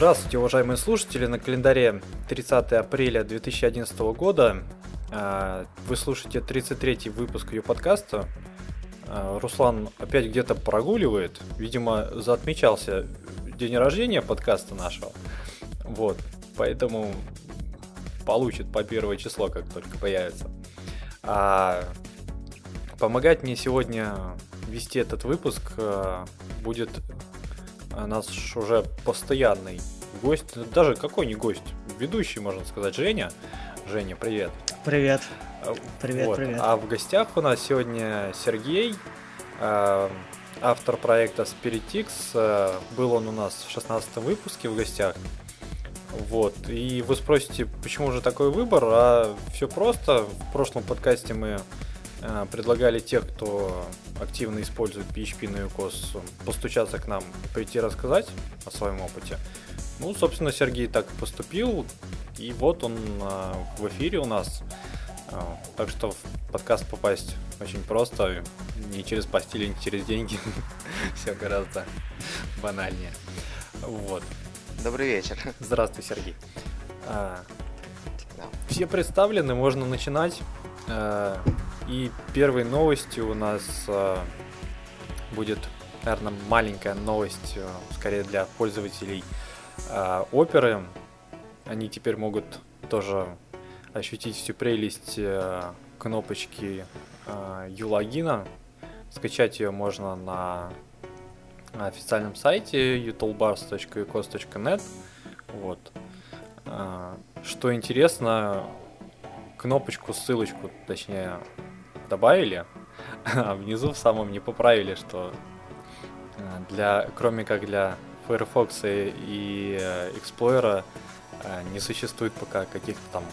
Здравствуйте, уважаемые слушатели! На календаре 30 апреля 2011 года а, вы слушаете 33 выпуск ее подкаста. А, Руслан опять где-то прогуливает. Видимо, заотмечался день рождения подкаста нашего. Вот. Поэтому получит по первое число, как только появится. А помогать мне сегодня вести этот выпуск а, будет наш уже постоянный гость, даже какой не гость, ведущий, можно сказать, Женя. Женя, привет. Привет. Привет, вот. привет. А в гостях у нас сегодня Сергей, автор проекта SpiritX. Был он у нас в 16 выпуске в гостях. Вот. И вы спросите, почему же такой выбор? А все просто. В прошлом подкасте мы предлагали тех, кто активно использует PHP на UCOS, постучаться к нам и прийти рассказать о своем опыте. Ну, собственно, Сергей так и поступил. И вот он э, в эфире у нас. Э, так что в подкаст попасть очень просто. Не через постель, не через деньги. Все гораздо банальнее. Вот. Добрый вечер. Здравствуй, Сергей. А, все представлены, можно начинать. А, и первой новостью у нас а, будет, наверное, маленькая новость, скорее для пользователей а, оперы. Они теперь могут тоже ощутить всю прелесть а, кнопочки а, U-логина. Скачать ее можно на официальном сайте utoolbars.ecos.net. Вот. А, что интересно, кнопочку, ссылочку, точнее, добавили, а внизу в самом не поправили, что а, для, кроме как для Firefox и э, Explorer а, не существует пока каких-то там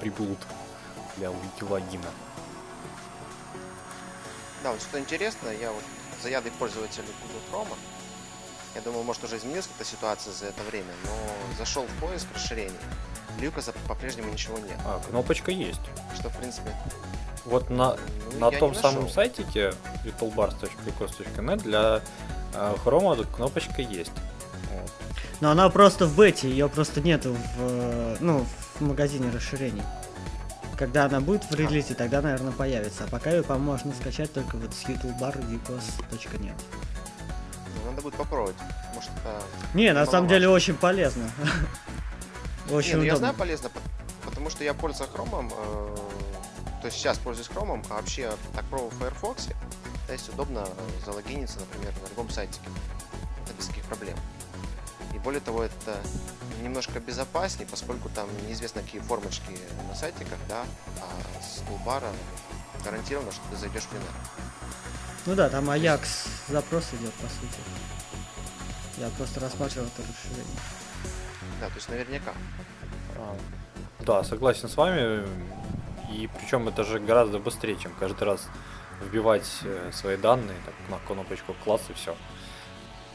приблуд для логина. Да, вот что интересно, я вот заядлый пользователь Google Chrome. Я думаю, может уже изменилась какая-то ситуация за это время, но зашел в поиск расширений. Люказа по-прежнему ничего нет. А, кнопочка есть. Что, в принципе... Вот на, ну, на том самом сайтике littlebars.ecos.net для э, Chrome кнопочка есть. Но она просто в бете, ее просто нету в, ну, в магазине расширений. Когда она будет в релизе, тогда, наверное, появится. А пока ее, по-моему, можно скачать только вот с youtube.bar.net. Ну, надо будет попробовать. Может, это... Не, на самом деле очень полезно. Очень Не, ну, я знаю полезно, потому что я пользуюсь хромом, э, то есть сейчас пользуюсь хромом, а вообще так пробовал в Firefox, то есть удобно залогиниться, например, на любом сайтике. Это без каких проблем. И более того, это немножко безопаснее, поскольку там неизвестно какие формочки на сайтиках, да, а с тулбара гарантированно, что ты зайдешь в Winner. Ну да, там Аякс запрос идет, по сути. Я просто рассматривал это расширение. Да, то есть наверняка. А, да, согласен с вами. И причем это же гораздо быстрее, чем каждый раз вбивать э, свои данные так, на кнопочку класс и все.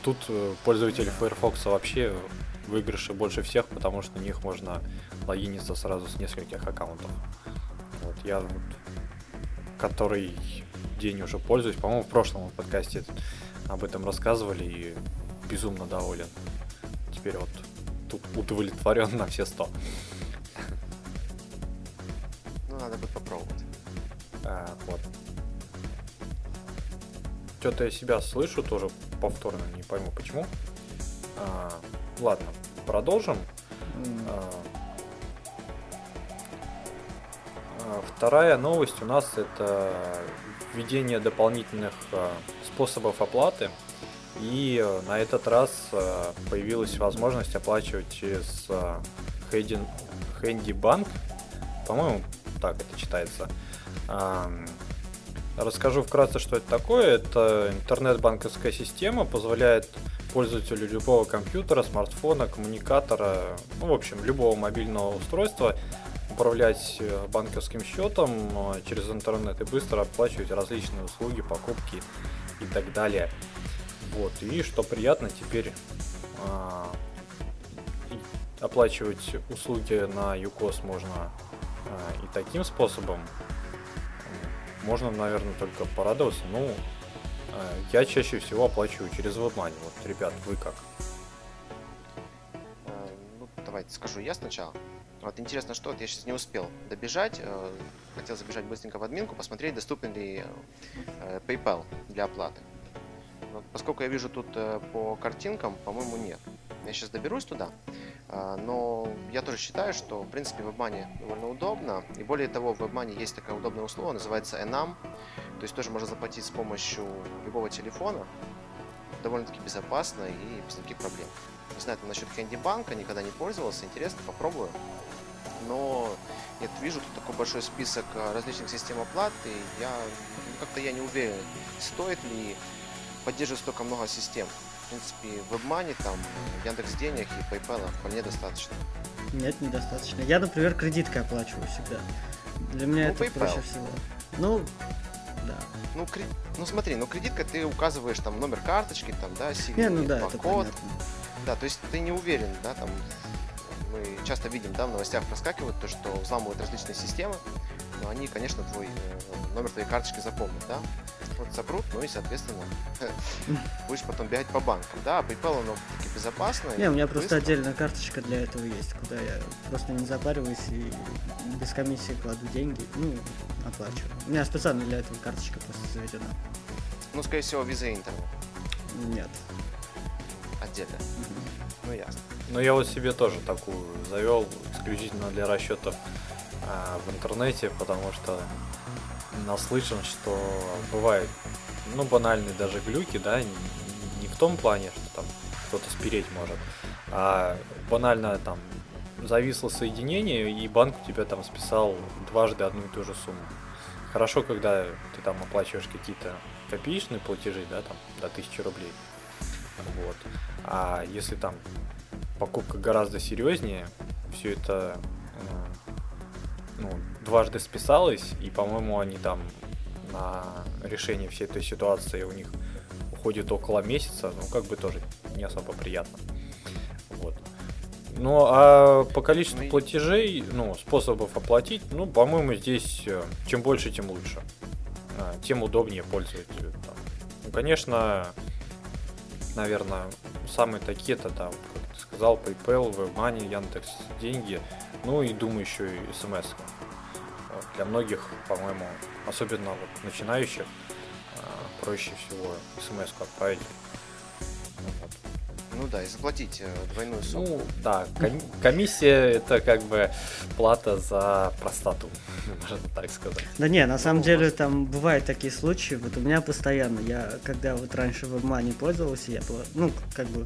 Тут э, пользователи Firefox вообще выигрыши больше всех, потому что на них можно логиниться сразу с нескольких аккаунтов. Вот я вот, который день уже пользуюсь, по-моему, в прошлом подкасте об этом рассказывали и безумно доволен. Теперь вот тут удовлетворен на все сто. Ну, надо бы попробовать. А, вот. Что-то я себя слышу тоже повторно, не пойму почему. А, ладно, продолжим. А, а, вторая новость у нас это введение дополнительных а, способов оплаты. И на этот раз появилась возможность оплачивать через Handy Bank. По-моему, так это читается. Расскажу вкратце, что это такое. Это интернет-банковская система, позволяет пользователю любого компьютера, смартфона, коммуникатора, ну, в общем, любого мобильного устройства управлять э, банковским счетом э, через интернет и быстро оплачивать различные услуги, покупки и так далее. Вот. И что приятно, теперь а, оплачивать услуги на ЮКОС можно а, и таким способом. Можно, наверное, только порадоваться. Ну, а, я чаще всего оплачиваю через WebMoney. Вот, ребят, вы как? давайте скажу я сначала. Вот интересно, что вот я сейчас не успел добежать, э, хотел забежать быстренько в админку, посмотреть, доступен ли э, PayPal для оплаты. Но поскольку я вижу тут э, по картинкам, по-моему, нет. Я сейчас доберусь туда, э, но я тоже считаю, что, в принципе, в WebMoney довольно удобно. И более того, в WebMoney есть такая удобная услуга, называется Enam. То есть тоже можно заплатить с помощью любого телефона. Довольно-таки безопасно и без никаких проблем. Не знаю, там насчет Bank, никогда не пользовался, интересно, попробую но я вижу тут такой большой список э, различных систем оплаты, я ну, как-то я не уверен, стоит ли поддерживать столько много систем. В принципе, WebMoney, там, Яндекс Денег и PayPal вполне достаточно. Нет, недостаточно. Я, например, кредиткой оплачиваю всегда. Для меня ну, это PayPal. проще всего. Ну, да. Ну, кре... ну смотри, ну кредитка ты указываешь там номер карточки, там, да, CV, не, ну, да, код. Да, то есть ты не уверен, да, там мы часто видим, да, в новостях проскакивают то, что взламывают различные системы, но они, конечно, твой э, номер твоей карточки запомнят, да, вот запрут, ну и, соответственно, будешь потом бегать по банкам, да, PayPal, оно таки безопасно. Не, у меня просто отдельная карточка для этого есть, куда я просто не запариваюсь и без комиссии кладу деньги, ну, оплачиваю. У меня специально для этого карточка просто заведена. Ну, скорее всего, виза интернет. Нет. Отдельно. Ну, ясно. Ну, я вот себе тоже такую завел исключительно для расчетов а, в интернете, потому что наслышан, что бывают, ну, банальные даже глюки, да, не, в том плане, что там кто-то спереть может, а банально там зависло соединение, и банк у тебя там списал дважды одну и ту же сумму. Хорошо, когда ты там оплачиваешь какие-то копеечные платежи, да, там до 1000 рублей. Вот. А если там покупка гораздо серьезнее. Все это э, ну, дважды списалось, и, по-моему, они там на решение всей этой ситуации у них уходит около месяца, ну, как бы тоже не особо приятно. Вот. Ну, а по количеству ну платежей, ну, способов оплатить, ну, по-моему, здесь э, чем больше, тем лучше. А, тем удобнее пользователю. Ну, конечно, наверное, самые такие это, да, сказал, PayPal, WebMoney, Яндекс деньги, ну и думаю еще и смс. Для многих, по-моему, особенно вот начинающих, а, проще всего смс отправить. Ну да, и заплатить э, двойную сумму. Ну да, комиссия это как бы плата за простоту, можно так сказать. Да не, на самом ну, деле там бывают такие случаи, вот у меня постоянно, я когда вот раньше в WebMoney пользовался, я был, ну как бы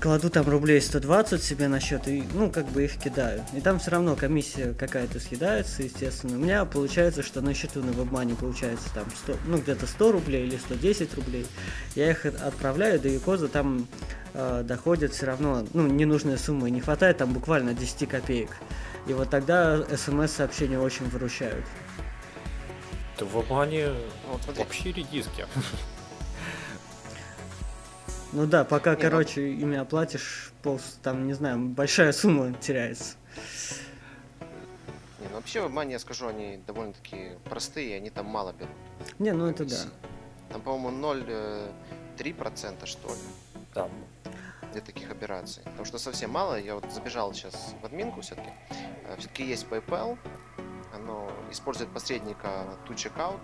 кладу там рублей 120 себе на счет и, ну, как бы их кидаю. И там все равно комиссия какая-то съедается, естественно. У меня получается, что на счету на WebMoney получается там 100, ну, где-то 100 рублей или 110 рублей. Я их отправляю, да и коза там э, доходит все равно, ну, ненужная сумма, не хватает там буквально 10 копеек. И вот тогда смс-сообщения очень выручают. Да в WebMoney вот, вообще редиски. Ну да, пока, не, ну короче, ну... ими оплатишь, пол, там, не знаю, большая сумма теряется. Не, ну вообще в Мане, я скажу, они довольно-таки простые, они там мало берут. Не, ну это да. Там, по-моему, 0,3% э, что ли. Там. Для таких операций. Потому что совсем мало. Я вот забежал сейчас в админку все-таки. Э, все-таки есть PayPal. Оно использует посредника to checkout.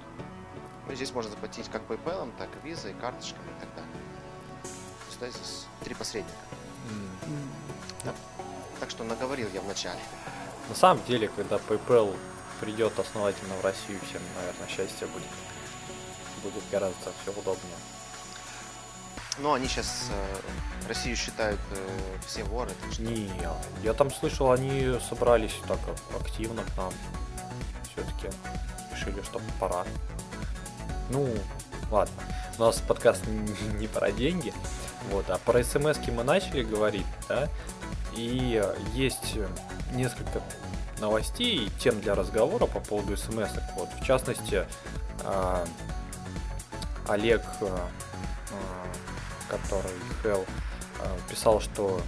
Ну, здесь можно заплатить как PayPal, так и Visa, и карточками и так далее здесь три посредника. Mm. Да. Так что наговорил я вначале. На самом деле, когда PayPal придет основательно в Россию, всем, наверное, счастье будет. Будет гораздо все удобнее. Ну, они сейчас э, Россию считают э, все воры. Так что... Не, я там слышал, они собрались так активно к нам. Все-таки решили, что пора. Ну, ладно. У нас подкаст не про деньги. Вот, а про смс мы начали говорить, да, и есть несколько новостей и тем для разговора по поводу смс. Вот, в частности, а, Олег, а, который Hell, писал, что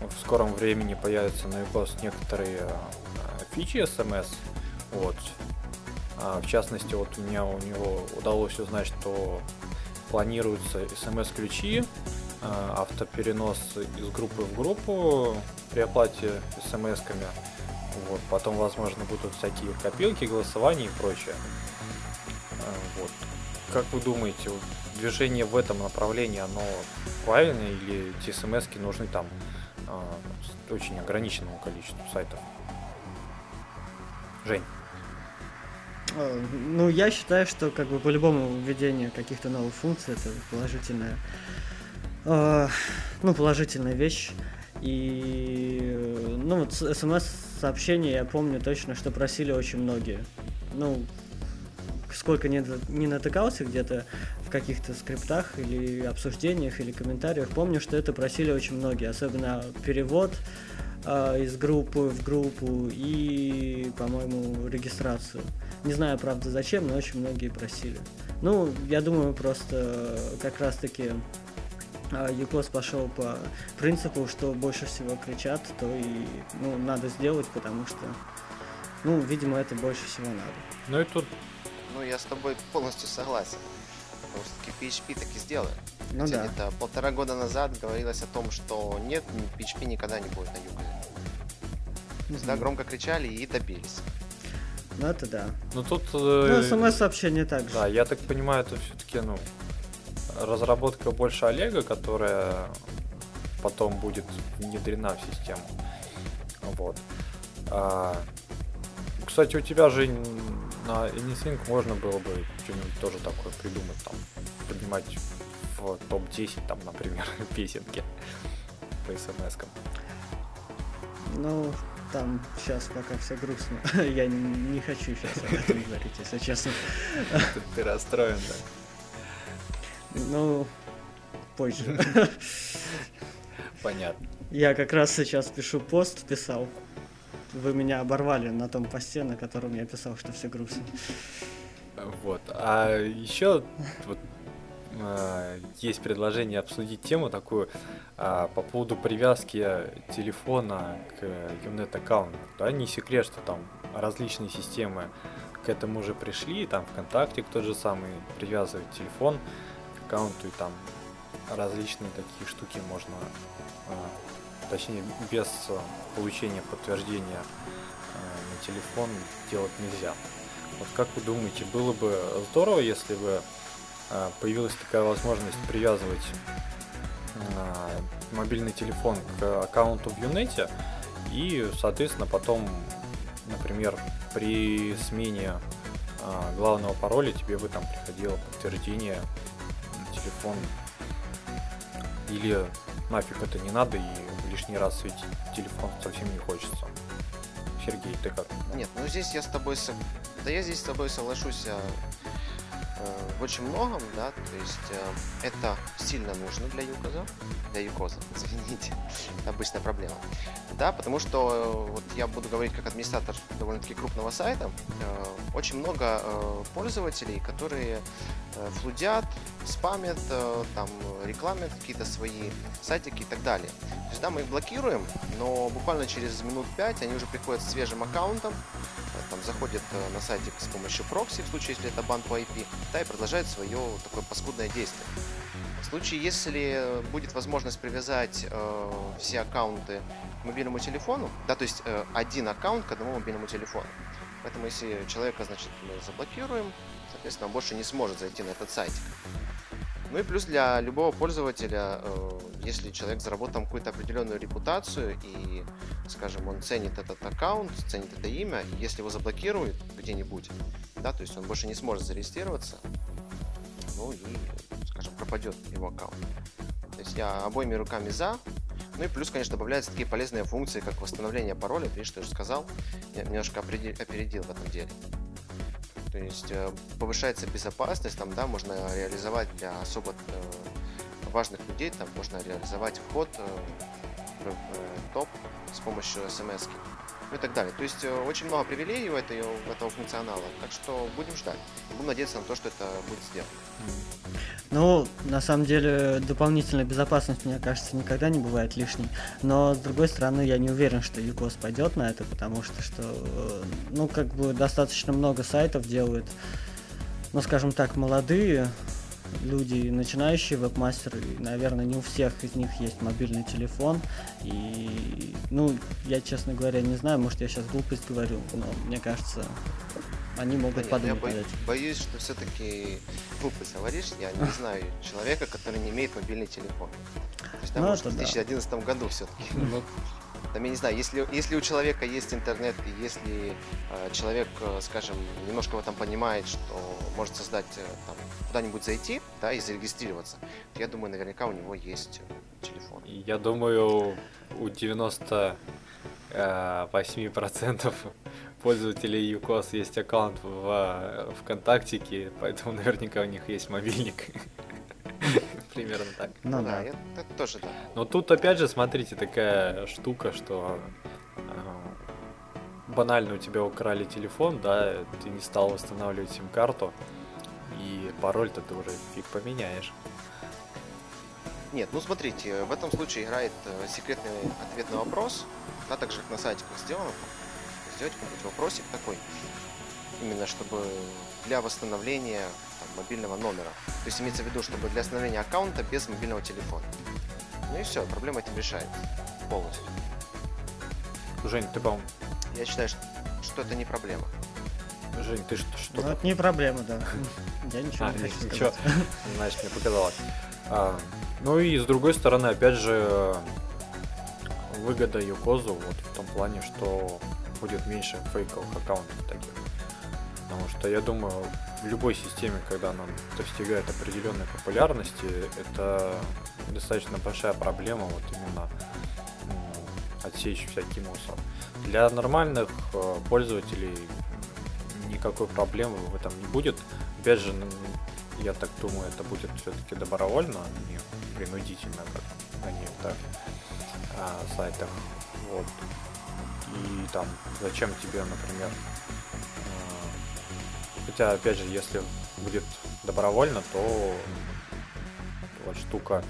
в скором времени появятся на iOS некоторые фичи смс. Вот. В частности, вот у меня у него удалось узнать, что планируются смс-ключи автоперенос из группы в группу при оплате смс-ками. Вот. Потом, возможно, будут всякие копилки, голосования и прочее. Э, вот. Как вы думаете, движение в этом направлении, оно правильное или эти смс нужны там э, очень ограниченному количеству сайтов? Жень. Э, ну, я считаю, что как бы по-любому введение каких-то новых функций это положительная, э, ну, положительная вещь. И, ну, вот смс-сообщения я помню точно, что просили очень многие. Ну, сколько не, не натыкался где-то в каких-то скриптах или обсуждениях или комментариях, помню, что это просили очень многие, особенно перевод э, из группы в группу и, по-моему, регистрацию. Не знаю, правда, зачем, но очень многие просили. Ну, я думаю, просто как раз-таки Юкос пошел по принципу, что больше всего кричат, то и ну, надо сделать, потому что, ну, видимо, это больше всего надо. Ну и тут... Ну, я с тобой полностью согласен. Потому что PHP так и сделали. Ну Хотя да. где полтора года назад говорилось о том, что нет, PHP никогда не будет на Юкозе. Всегда mm-hmm. громко кричали и добились. Ну это да. Ну тут... Э, ну, смс-сообщение также. Да, я так понимаю, это все-таки, ну, разработка больше Олега, которая потом будет внедрена в систему. Вот. А, кстати, у тебя же на Anything можно было бы что-нибудь тоже такое придумать, там, поднимать в топ-10, там, например, песенки по смс-кам. Ну, там сейчас пока все грустно. Я не, не хочу сейчас об этом говорить, если честно. Ты, ты расстроен, да? Ну, позже. Понятно. Я как раз сейчас пишу пост, писал. Вы меня оборвали на том посте, на котором я писал, что все грустно. Вот. А еще вот, а, есть предложение обсудить тему такую а, по поводу привязки телефона к Unet аккаунту. Да, не секрет, что там различные системы к этому уже пришли, там ВКонтакте тот же самый привязывает телефон аккаунту и там различные такие штуки можно, а, точнее без получения подтверждения а, на телефон делать нельзя. Вот как вы думаете, было бы здорово, если бы а, появилась такая возможность привязывать мобильный телефон к аккаунту в Юнете и, соответственно, потом, например, при смене главного пароля тебе бы там приходило подтверждение телефон. Или нафиг это не надо и лишний раз светить телефон совсем не хочется. Сергей, ты как? Нет, ну здесь я с тобой... Да я здесь с тобой соглашусь а, в очень многом, да, то есть э, это сильно нужно для Юкоза, для Юкоза, извините, обычная проблема, да, потому что э, вот я буду говорить как администратор довольно-таки крупного сайта, э, очень много э, пользователей, которые э, флудят, спамят, э, там рекламят какие-то свои сайтики и так далее. То есть да, мы их блокируем, но буквально через минут 5 они уже приходят с свежим аккаунтом, там заходят э, на сайтик с помощью прокси, в случае, если это бан по IP, да, и продолжают свое такое паскудное действие. В случае, если будет возможность привязать э, все аккаунты к мобильному телефону, да, то есть э, один аккаунт к одному мобильному телефону. Поэтому, если человека, значит, мы заблокируем, соответственно, он больше не сможет зайти на этот сайтик. Ну и плюс для любого пользователя, э, если человек заработал какую-то определенную репутацию и, скажем, он ценит этот аккаунт, ценит это имя, и если его заблокируют где-нибудь, да, то есть он больше не сможет зарегистрироваться, ну и, скажем, пропадет его аккаунт. То есть я обоими руками за. Ну и плюс, конечно, добавляются такие полезные функции, как восстановление пароля, видишь, ты уже сказал, я немножко опередил в этом деле. То есть э, повышается безопасность, там, да, можно реализовать для особо э, важных людей, там можно реализовать вход э, в топ с помощью смс и так далее. То есть очень много привилегий у этого, у этого функционала, так что будем ждать. Будем надеяться на то, что это будет сделано. Ну, на самом деле, дополнительная безопасность, мне кажется, никогда не бывает лишней. Но, с другой стороны, я не уверен, что ЮКОС пойдет на это, потому что, что ну, как бы достаточно много сайтов делают, ну, скажем так, молодые, люди начинающие вебмастеры, наверное, не у всех из них есть мобильный телефон. И, ну, я, честно говоря, не знаю, может, я сейчас глупость говорю, но мне кажется, они могут да подумать. Я боюсь, боюсь, что все-таки глупость говоришь. Я не знаю человека, который не имеет мобильный телефон. То есть, там, ну, может, в 2011 да. году все-таки. Ну, там, я не знаю, если, если у человека есть интернет, и если э, человек, э, скажем, немножко в этом понимает, что может создать, э, там, куда-нибудь зайти, да, и зарегистрироваться, то я думаю, наверняка у него есть э, телефон. Я думаю, у 98% э, пользователей ЮКОС есть аккаунт в э, ВКонтактике, поэтому наверняка у них есть мобильник. Примерно так. Ну да, это тоже да. Но тут опять же, смотрите, такая штука, что э, банально у тебя украли телефон, да, ты не стал восстанавливать сим-карту, и пароль-то ты уже фиг поменяешь. Нет, ну смотрите, в этом случае играет э, секретный ответ на вопрос, да, так же как на сайте как сделано, сделать какой-нибудь вопросик такой, именно чтобы для восстановления там, мобильного номера. То есть имеется в виду, чтобы для восстановления аккаунта без мобильного телефона. Ну и все, проблема этим решает полностью. Жень, ты, по Я считаю, что, что это не проблема. Жень, ты что? что ну, это не проблема, да. Я ничего а, не хочу ничего. Значит, мне показалось. А, ну и с другой стороны, опять же, выгода Юкозу вот в том плане, что будет меньше фейковых аккаунтов таких. Потому что я думаю, в любой системе, когда она достигает определенной популярности, это достаточно большая проблема вот именно отсечь всякий мусор. Для нормальных э, пользователей никакой проблемы в этом не будет. Опять же, я так думаю, это будет все-таки добровольно, а не принудительно, как на некоторых а, сайтах. Вот. И там, зачем тебе, например, а, хотя, опять же, если будет добровольно, то вот штука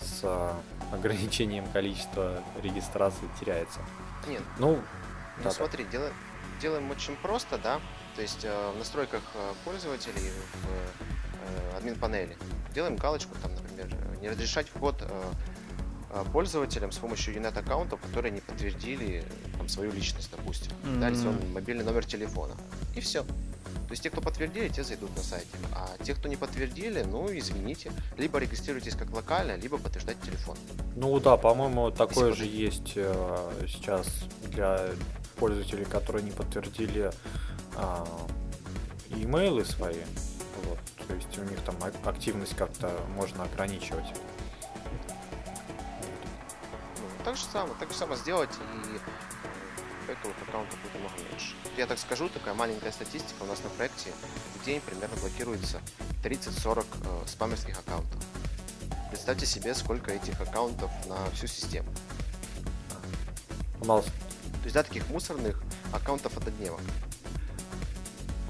с ограничением количества регистрации теряется. Нет. Ну, ну смотри, делаем, делаем очень просто, да. То есть э, в настройках э, пользователей в э, админ панели делаем галочку, там, например, не разрешать вход пользователям с помощью Unet аккаунтов, которые не подтвердили там, свою личность, допустим, mm-hmm. дали свой мобильный номер телефона. И все. То есть те, кто подтвердили, те зайдут на сайте. А те, кто не подтвердили, ну, извините. Либо регистрируйтесь как локально, либо подтверждать телефон. Ну да, по-моему, такое же есть э, сейчас для пользователей, которые не подтвердили а, имейлы свои. Вот. То есть у них там активность как-то можно ограничивать. Так же самое, так же самое сделать и фейковых аккаунтов будет намного меньше. Я так скажу, такая маленькая статистика у нас на проекте в день примерно блокируется 30-40 э, спамерских аккаунтов. Представьте себе, сколько этих аккаунтов на всю систему. У нас... То есть, да, таких мусорных аккаунтов однодневок.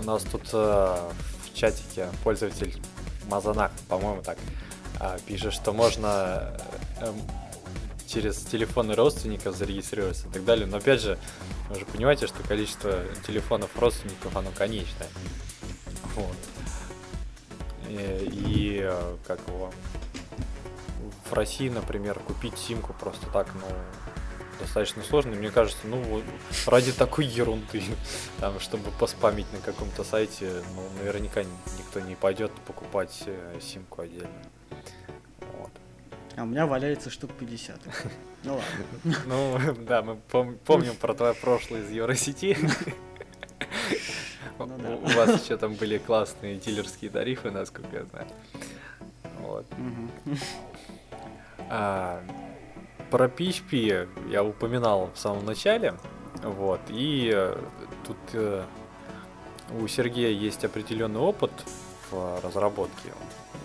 У нас тут э, в чатике пользователь Мазанах, по-моему, так э, пишет, что можно э, через телефоны родственников зарегистрироваться и так далее. Но опять же, вы же понимаете, что количество телефонов родственников, оно конечное. Вот. И, и э, как его в России, например, купить симку просто так, ну, достаточно сложно. Мне кажется, ну, ради такой ерунды, там, чтобы поспамить на каком-то сайте, ну, наверняка никто не пойдет покупать э, симку отдельно. А у меня валяется штук 50. Ну ладно. Ну, да, мы пом- помним про твое прошлое из Евросети. Ну, да. У вас еще там были классные дилерские тарифы, насколько я знаю. Вот. А, про PHP я упоминал в самом начале. Вот. И э, тут э, у Сергея есть определенный опыт в разработке.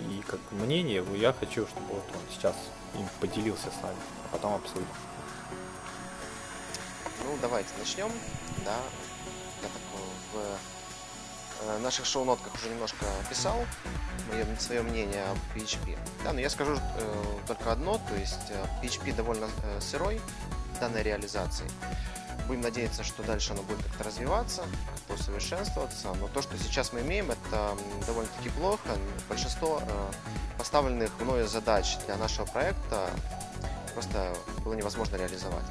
И как мнение, я хочу, чтобы вот он сейчас им поделился с нами, а потом обсудим. Ну, давайте начнем. Да, я так в Э, наших шоу-нотках уже немножко описал свое мнение об PHP. Да, но я скажу э, только одно, то есть э, PHP довольно э, сырой в данной реализации. Будем надеяться, что дальше оно будет как-то развиваться, как-то усовершенствоваться. Но то, что сейчас мы имеем, это довольно-таки плохо. Большинство э, поставленных мною задач для нашего проекта просто было невозможно реализовать.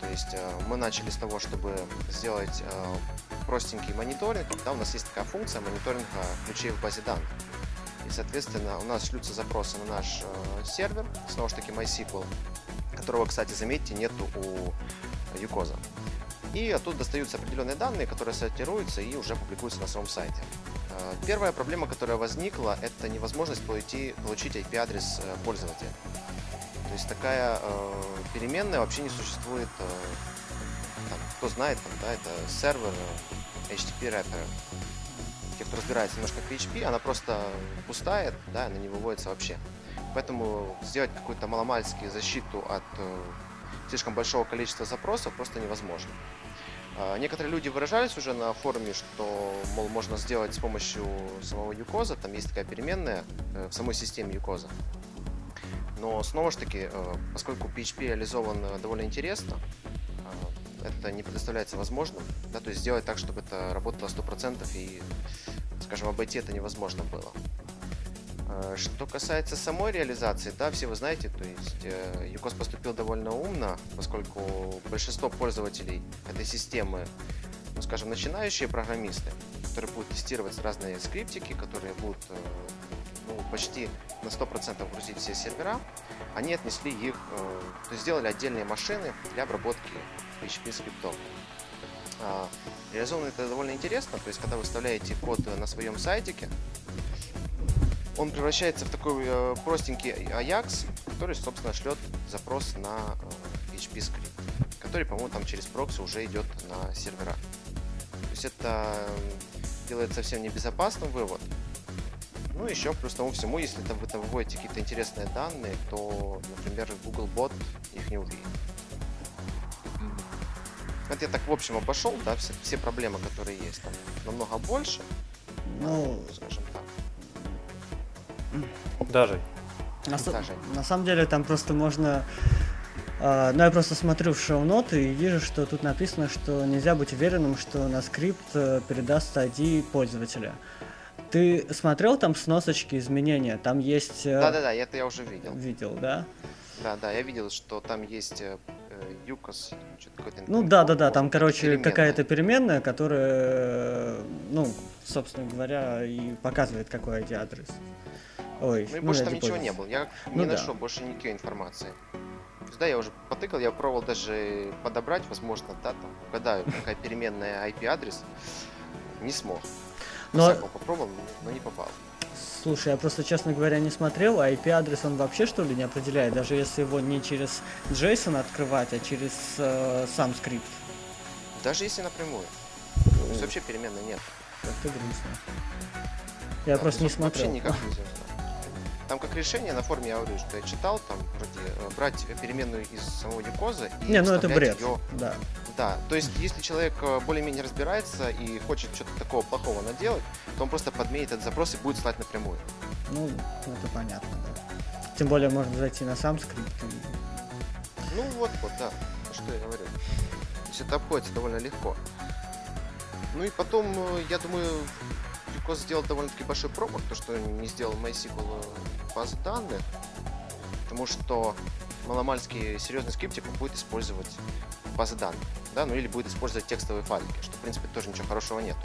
То есть э, мы начали с того, чтобы сделать э, простенький мониторинг. Да, у нас есть такая функция мониторинга ключей в базе данных. И, соответственно, у нас шлются запросы на наш сервер, снова же таки MySQL, которого, кстати, заметьте, нету у Юкоза. И оттуда достаются определенные данные, которые сортируются и уже публикуются на своем сайте. Э, первая проблема, которая возникла, это невозможность получить, IP-адрес э, пользователя. То есть такая э, переменная вообще не существует. Там, кто знает, там, да, это сервер HTTP wrapper. Те, кто разбирается немножко PHP, она просто пустая, да, она не выводится вообще. Поэтому сделать какую-то маломальскую защиту от слишком большого количества запросов просто невозможно. Э, некоторые люди выражались уже на форуме, что, мол, можно сделать с помощью самого Юкоза, там есть такая переменная э, в самой системе Юкоза. Но снова же таки, э, поскольку PHP реализован э, довольно интересно, это не представляется возможным. Да, то есть сделать так, чтобы это работало 100% и, скажем, обойти это невозможно было. Что касается самой реализации, да, все вы знаете, то есть Юкос поступил довольно умно, поскольку большинство пользователей этой системы, ну, скажем, начинающие программисты, которые будут тестировать разные скриптики, которые будут ну, почти на 100% грузить все сервера, они отнесли их, э, то есть сделали отдельные машины для обработки PHP скриптов. Реализовано это довольно интересно, то есть когда вы вставляете код на своем сайтике, он превращается в такой э, простенький Ajax, который, собственно, шлет запрос на э, скрипт, который, по-моему, там через прокси уже идет на сервера. То есть это делает совсем небезопасным вывод, ну, еще плюс тому всему, если там вы там выводите какие-то интересные данные, то, например, Google Bot их не увидит. Это я так в общем обошел, да, все, все проблемы, которые есть, там намного больше. Ну, скажем. Даже. На, Даже. на самом деле там просто можно Uh, ну, я просто смотрю в шоу-ноты и вижу, что тут написано, что нельзя быть уверенным, что на скрипт э, передаст ID пользователя. Ты смотрел там сносочки изменения? Там есть... Э, Да-да-да, это я уже видел. Видел, да? Да-да, я видел, что там есть э, юкос, Ну да, да, да, там, короче, какая-то переменная, которая, ну, собственно говоря, и показывает, какой ID-адрес. Ой, ну и ну, больше там ничего не было. Я ну, не да. нашел больше никакой информации. Да, я уже потыкал, я пробовал даже подобрать, возможно, да, там, угадаю, какая переменная IP-адрес. Не смог. Но... попробовал, но не попал. Слушай, я просто, честно говоря, не смотрел, а IP-адрес он вообще что ли не определяет, даже если его не через JSON открывать, а через э, сам скрипт? Даже если напрямую. То есть вообще переменной нет. Это грустно. Я да, просто не смотрел. Вообще никак нельзя там как решение на форме я говорю, что я читал, там вроде э, брать переменную из самого Юкоза и Не, ну это бред. Ее... Да. Да, то есть если человек э, более-менее разбирается и хочет что-то такого плохого наделать, то он просто подменит этот запрос и будет слать напрямую. Ну, это понятно, да. Тем более можно зайти на сам скрипт и... Ну вот, вот, да, что я говорю. То есть это обходится довольно легко. Ну и потом, э, я думаю, Юкос сделал довольно-таки большой промах, то, что не сделал MySQL базы данных, потому что маломальский серьезный скриптик будет использовать базы данных, да, ну или будет использовать текстовые файлики, что в принципе тоже ничего хорошего нет.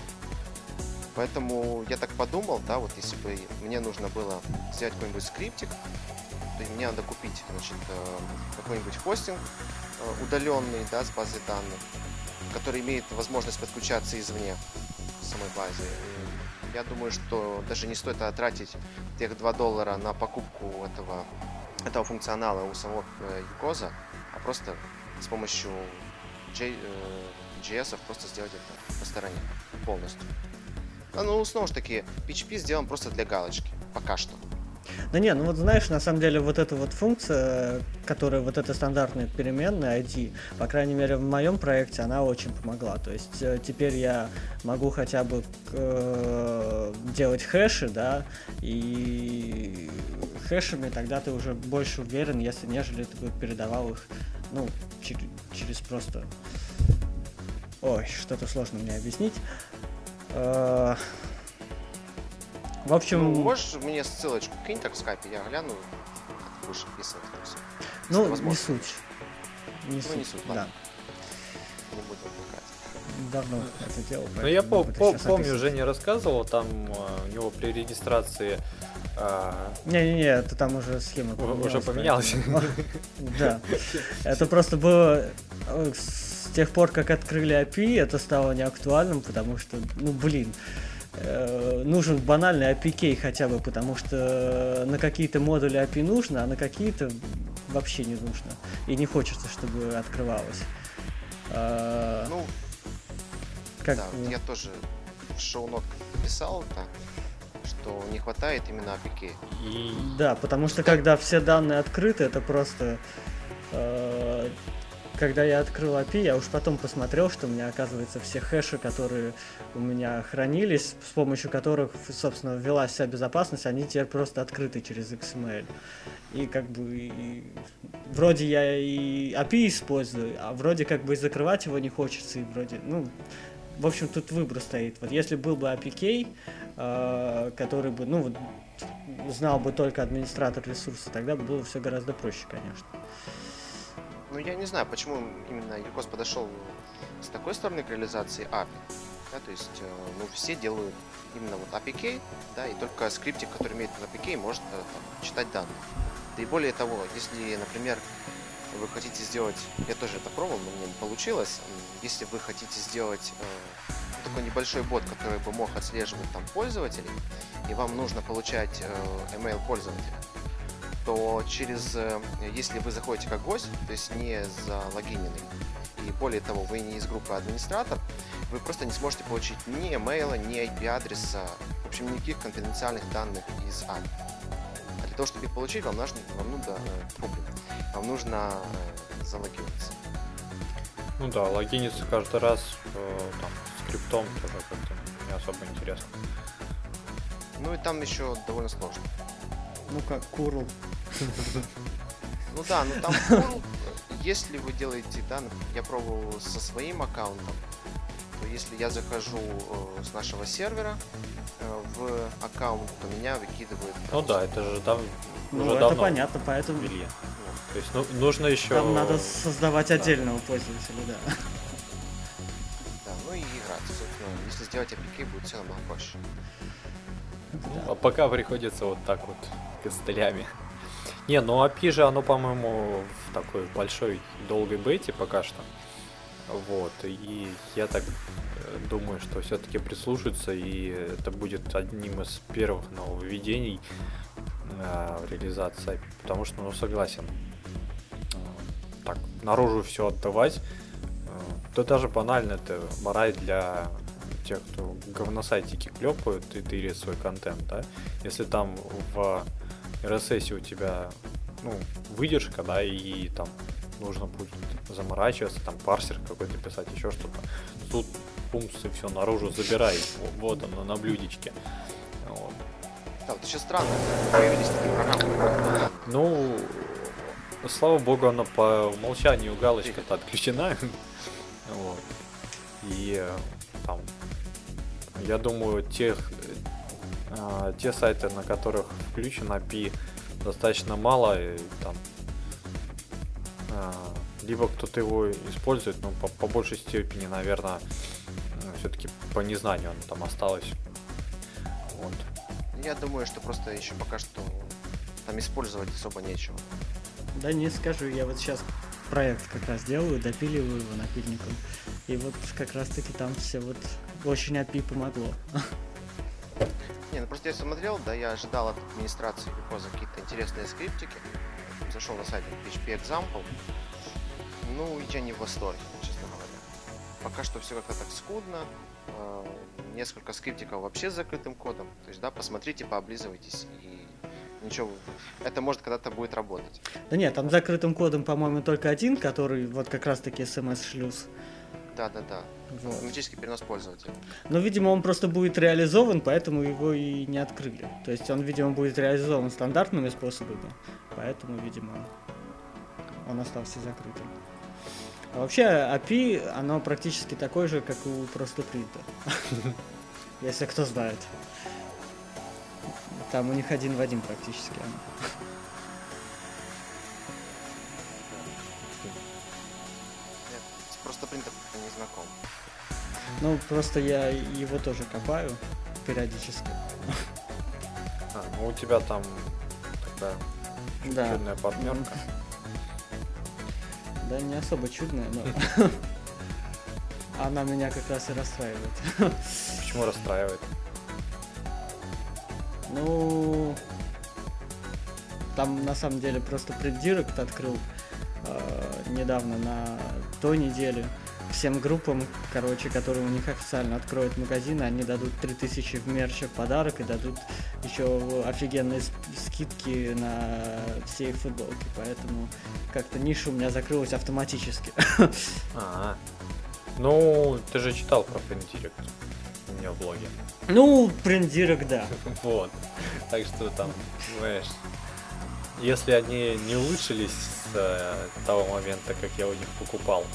Поэтому я так подумал, да, вот если бы мне нужно было сделать какой-нибудь скриптик, то мне надо купить, значит, э, какой-нибудь хостинг э, удаленный, да, с базой данных, который имеет возможность подключаться извне самой базе я думаю, что даже не стоит тратить тех 2 доллара на покупку этого, этого функционала у самого Юкоза, а просто с помощью J, JS просто сделать это по стороне полностью. А, ну, снова же таки, PHP сделан просто для галочки, пока что. Да не, ну вот знаешь, на самом деле вот эта вот функция, которая вот эта стандартная переменная ID, по крайней мере в моем проекте она очень помогла. То есть э, теперь я могу хотя бы э, делать хэши, да, и хэшами тогда ты уже больше уверен, если нежели ты бы передавал их Ну, через, через просто... Ой, что-то сложно мне объяснить. Э, в общем... Ну, можешь мне ссылочку кинь так в скайпе, я гляну, как будешь описывать это все. Ну, не суть. Не ну, суть, не суть, да. Не буду отвлекать. Давно это делал. Ну, я по по помню, Женя рассказывал, там э, у него при регистрации а, Не-не-не, это там уже схема поменялась. Уже поменялась. Да. Это просто было э, с тех пор, как открыли API, это стало неактуальным, потому что, ну блин, э, нужен банальный API хотя бы, потому что на какие-то модули API нужно, а на какие-то вообще не нужно. И не хочется, чтобы открывалось. А, ну, как... да, я тоже в шоу-нотках писал так, что не хватает именно APK. И... Да, потому что когда все данные открыты, это просто... Э, когда я открыл API, я уж потом посмотрел, что у меня, оказывается, все хэши, которые у меня хранились, с помощью которых, собственно, ввелась вся безопасность, они теперь просто открыты через XML. И как бы и, вроде я и API использую, а вроде как бы и закрывать его не хочется, и вроде, ну, в общем, тут выбор стоит. Вот если был бы APK, э, который бы, ну, вот, знал бы только администратор ресурса, тогда бы было все гораздо проще, конечно. Ну, я не знаю, почему именно Юкос подошел с такой стороны к реализации API. Да, то есть, э, ну, все делают именно вот APK, да, и только скриптик, который имеет APK, может э, там, читать данные. Да и более того, если, например, вы хотите сделать, я тоже это пробовал, но мне не получилось, если вы хотите сделать э, такой небольшой бот, который бы мог отслеживать там пользователей, и вам нужно получать э, email пользователя, то через, э, если вы заходите как гость, то есть не залогиненный, и более того, вы не из группы администратор, вы просто не сможете получить ни email, ни IP-адреса, в общем, никаких конфиденциальных данных из API. А для того, чтобы их получить, вам нужно, вам нужно, э, вам нужно э, залогиниться. Ну да, логиниться каждый раз э, там, скриптом тоже как-то не особо интересно. Ну и там еще довольно сложно. Ну как Курл. Ну да, ну там Курл, если вы делаете, да, я пробовал со своим аккаунтом, то если я захожу э, с нашего сервера э, в аккаунт, то меня выкидывают. Ну да, это же там ну, уже это давно понятно, поэтому. Ввели. То есть ну, нужно еще. Там надо создавать да. отдельного пользователя, да. Да, ну и играть, собственно. Если сделать APK, будет все намного проще. Да. А пока приходится вот так вот костылями. Не, ну API же оно, по-моему, в такой большой долгой бете пока что. Вот, и я так э, думаю, что все-таки прислушаются, и это будет одним из первых нововведений э, в реализации, потому что, ну, согласен, так наружу все отдавать, э, да даже банально это мораль для тех, кто говносайтики клепают и тырит свой контент, да, если там в RSS у тебя ну, выдержка, да, и там нужно будет заморачиваться, там парсер какой-то писать, еще что-то. Тут пумс и все наружу забирай. Вот оно на блюдечке. Вот. Да, вот еще странно, появились такие программы. Ну, слава богу, она по умолчанию галочка-то отключена. вот. И э, там, я думаю, тех, э, те сайты, на которых включен API, достаточно мало, и там э, либо кто-то его использует, но по, по большей степени, наверное, все-таки по незнанию оно там осталось. Вот. Я думаю, что просто еще пока что там использовать особо нечего. Да не скажу, я вот сейчас проект как раз делаю, допиливаю его напильником. И вот как раз таки там все вот очень API помогло. Не, ну просто я смотрел, да, я ожидал от администрации Викоза какие-то интересные скриптики. Зашел на сайт PHP Example. Ну, я не в восторге, честно говоря. Пока что все как-то так скудно. Э, несколько скриптиков вообще с закрытым кодом. То есть, да, посмотрите, пооблизывайтесь и ничего, это может когда-то будет работать. Да нет, там закрытым кодом, по-моему, только один, который вот как раз-таки смс-шлюз. Да, да, да. Вот. Автоматический перенос пользователя. Но, видимо, он просто будет реализован, поэтому его и не открыли. То есть он, видимо, будет реализован стандартными способами, поэтому, видимо, он остался закрытым. А вообще API, оно практически такое же, как у просто принта. Если кто знает. Там у них один в один практически. Просто принтер знаком. Ну, просто я его тоже копаю периодически. А, ну у тебя там такая да. чудная партнерка. Да, не особо чудная, но она меня как раз и расстраивает. Почему расстраивает? Ну, там на самом деле просто преддирект открыл э, недавно на той неделе всем группам, короче, которые у них официально откроют магазины, они дадут 3000 в мерче в подарок и дадут еще офигенные скидки на все их футболки, поэтому как-то ниша у меня закрылась автоматически. А, ну, ты же читал про Print у меня в блоге. Ну, Print да. Вот, так что там, понимаешь, если они не улучшились с э, того момента, как я у них покупал,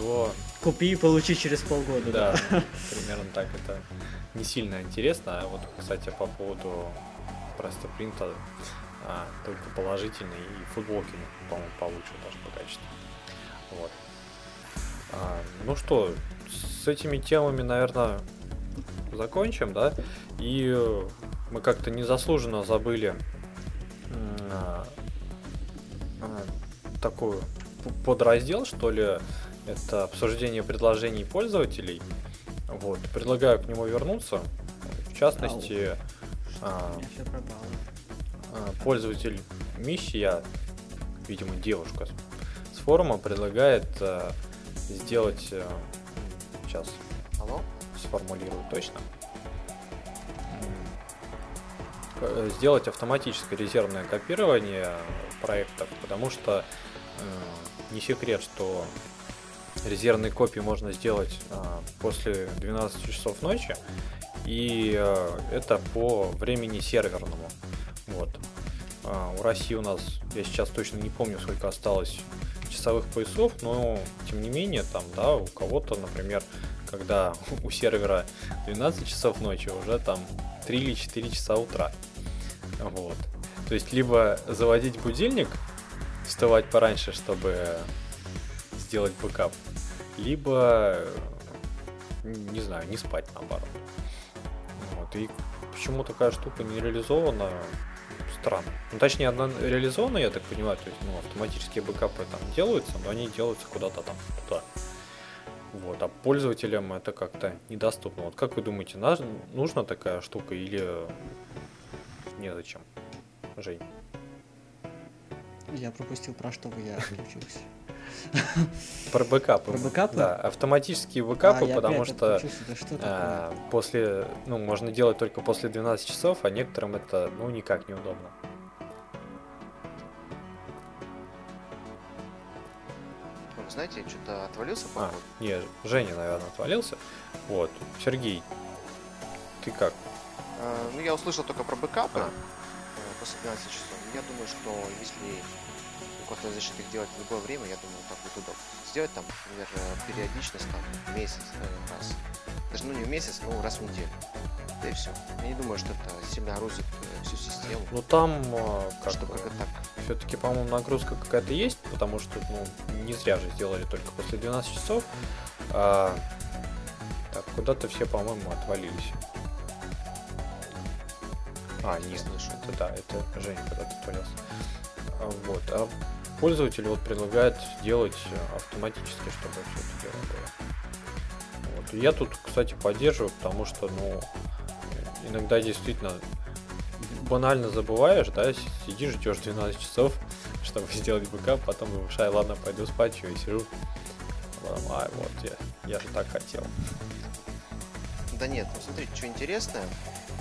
то... Купи и получи через полгода, да. Да, примерно так. Это не сильно интересно. А вот, кстати, по поводу просто принта а, только положительный и футболки, по-моему, получше даже по качеству. Вот. А, ну что, с этими темами, наверное, закончим, да? И мы как-то незаслуженно забыли а, а, такую подраздел, что ли, это обсуждение предложений пользователей. Вот, предлагаю к нему вернуться. В частности, а, а, пользователь Миссия, видимо, девушка с форума, предлагает а, сделать... А, сейчас Алло? сформулирую точно. Э, сделать автоматическое резервное копирование проектов, потому что э, не секрет, что резервные копии можно сделать а, после 12 часов ночи, и а, это по времени серверному. Вот. А, у России у нас, я сейчас точно не помню, сколько осталось часовых поясов, но тем не менее, там, да, у кого-то, например, когда у сервера 12 часов ночи, уже там 3 или 4 часа утра. Вот. То есть, либо заводить будильник, вставать пораньше, чтобы сделать бэкап, либо, не знаю, не спать наоборот. Вот, и почему такая штука не реализована, странно. Ну, точнее, она реализована, я так понимаю, то есть, ну, автоматические бэкапы там делаются, но они делаются куда-то там туда. Вот, а пользователям это как-то недоступно. Вот как вы думаете, нужна такая штука или незачем? Жень. Я пропустил, про что бы я отключился. Про бэкапы. Про бэкапы? Да, автоматические бэкапы, а, потому что, что а, после, ну, можно делать только после 12 часов, а некоторым это, ну, никак неудобно. Знаете, что-то отвалился, по А, не, Женя, наверное, отвалился. Вот. Сергей, ты как? А, ну, я услышал только про бэкапы а. после 12 часов. Я думаю, что если Kotlin защитник делать в любое время, я думаю, так будет удобно. Сделать там, например, э, периодичность там месяц э, раз. Даже ну не в месяц, но раз в неделю. Да и все. Я не думаю, что это сильно грузит э, всю систему. Ну там как что как так. Все-таки, по-моему, нагрузка какая-то есть, потому что ну, не зря же сделали только после 12 часов. А, так, куда-то все, по-моему, отвалились. А, не слышу. Это да, это Женя куда-то отвалился. Вот. А пользователь вот предлагает делать автоматически, чтобы все это дело было. Вот. Я тут, кстати, поддерживаю, потому что, ну, иногда действительно банально забываешь, да, сидишь, ждешь 12 часов, чтобы сделать бэкап, потом думаешь, ай, ладно, пойду спать, что, и сижу. А, вот, я, я же так хотел. Да нет, ну смотрите, что интересное,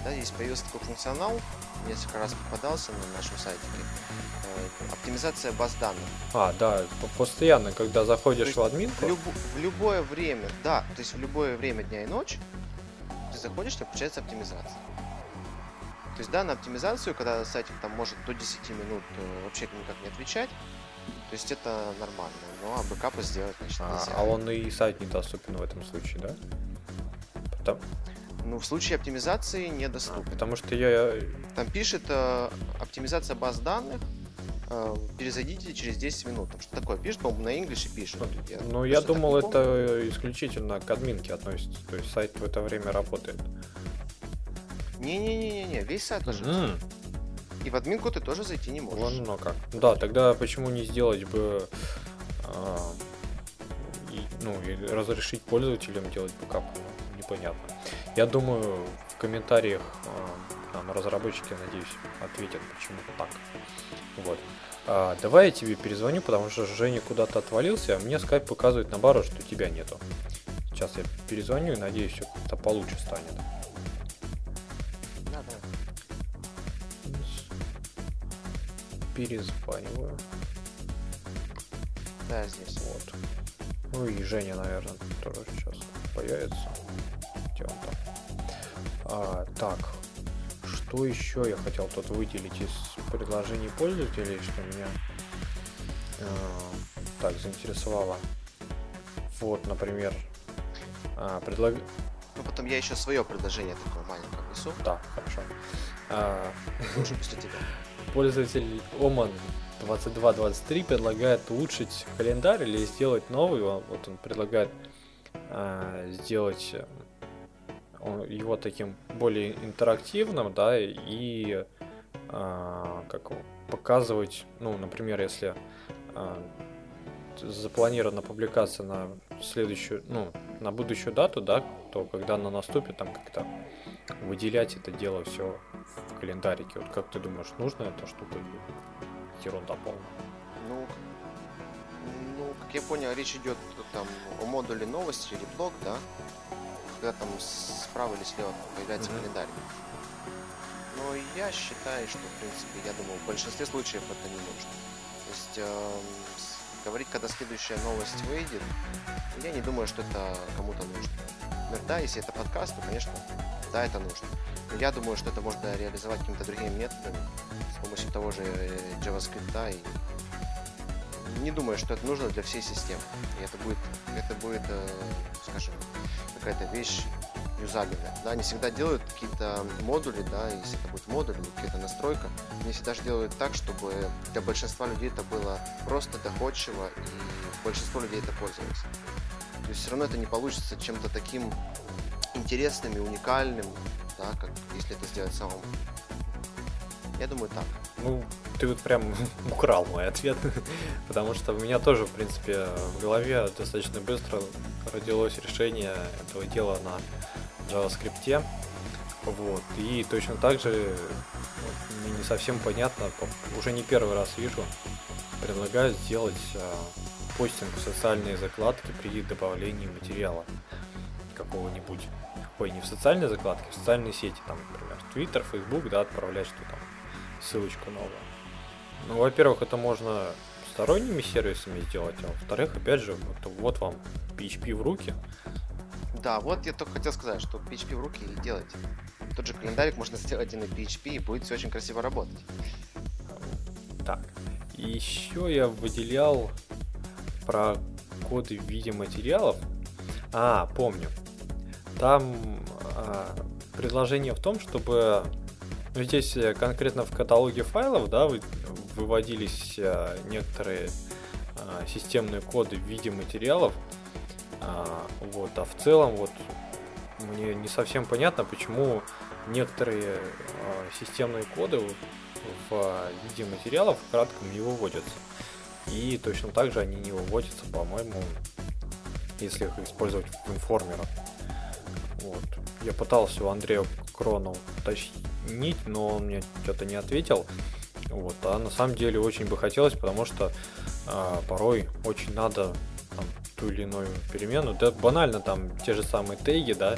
да, здесь появился такой функционал, несколько раз попадался на нашем сайте. Э, оптимизация баз данных. А, да, постоянно, когда заходишь в админку. В, люб, в любое время, да, то есть в любое время дня и ночи ты заходишь, и включается оптимизация. То есть, да, на оптимизацию, когда сайтик там может до 10 минут э, вообще никак не отвечать, То есть это нормально. Ну, а бэкапы сделать, значит, а, нельзя. А он и сайт недоступен в этом случае, да? Потому... Ну, в случае оптимизации недоступен. А, потому что я... Там пишет э, оптимизация баз данных, э, перезайдите через 10 минут. Там что такое пишет, по-моему, на English пишет. Я ну, я думал, это исключительно к админке относится. То есть сайт в это время работает. Не-не-не-не, весь сайт ложится. Mm. И в админку ты тоже зайти не можешь. Вон, ну как. Да, тогда почему не сделать бы а, и, ну, и разрешить пользователям делать бэкап? Непонятно. Я думаю, в комментариях нам разработчики, надеюсь, ответят, почему так. Вот. А, давай я тебе перезвоню, потому что Женя куда-то отвалился, а мне скайп показывает наоборот, что тебя нету. Сейчас я перезвоню и надеюсь, все как-то получше станет. перезваниваю. Да, здесь. Вот. Ну и Женя, наверное, тоже сейчас появится. А, так, что еще я хотел тут выделить из предложений пользователей, что меня э, так заинтересовало. Вот, например, а, предлаг... Ну, потом я еще свое предложение такое маленькое внесу. Да, хорошо. А... Уже после тебя. Пользователь Oman 2223 предлагает улучшить календарь или сделать новый. Вот он предлагает э, сделать его таким более интерактивным, да, и э, как показывать, ну, например, если э, запланирована публикация на следующую, ну, на будущую дату, да, то когда она наступит, там как-то выделять это дело все в календарике. Вот как ты думаешь, нужна эта штука или ерунда полная? Ну, ну, как я понял, речь идет там о модуле новости или блог, да? Когда там справа или слева появляется mm-hmm. календарь. Но я считаю, что, в принципе, я думаю, в большинстве случаев это не нужно. То есть э, говорить, когда следующая новость выйдет, я не думаю, что это кому-то нужно. Да, если это подкаст, то, конечно, да, это нужно. Но я думаю, что это можно реализовать какими-то другими методами, с помощью того же э, JavaScript, и не думаю, что это нужно для всей системы. И это будет, это будет, э, скажем, какая-то вещь юзабельная. Да, они всегда делают какие-то модули, да, если это будет модуль или какая-то настройка, они всегда же делают так, чтобы для большинства людей это было просто доходчиво, и большинство людей это пользовались. То есть все равно это не получится чем-то таким интересным и уникальным, да, как если это сделать самому. Я думаю, так. Ну, ты вот прям украл мой ответ, потому что у меня тоже, в принципе, в голове достаточно быстро родилось решение этого дела на JavaScript. Вот. И точно так же мне не совсем понятно, уже не первый раз вижу, предлагаю сделать а, постинг в социальные закладки при добавлении материала какого-нибудь. Ой, не в социальные закладки, в социальные сети, там, например, Twitter, Facebook, да, отправлять что там, ссылочку новую. Ну, во-первых, это можно сторонними сервисами сделать, а во-вторых, опять же, вот, вот вам PHP в руки. Да, вот я только хотел сказать, что PHP в руки и делать. Тот же календарик можно сделать и на PHP, и будет все очень красиво работать. Так, еще я выделял про коды в виде материалов. А, помню. Там а, предложение в том, чтобы ну, здесь конкретно в каталоге файлов, да, вы, выводились а, некоторые а, системные коды в виде материалов. А, вот, а в целом вот мне не совсем понятно, почему некоторые системные коды в виде материалов в кратком не выводятся. И точно так же они не выводятся, по-моему, если их использовать в информерах. Вот. Я пытался у Андрея Крону уточнить, но он мне что-то не ответил. Вот. А на самом деле очень бы хотелось, потому что а, порой очень надо там, ту или иную перемену. Да банально там те же самые теги, да,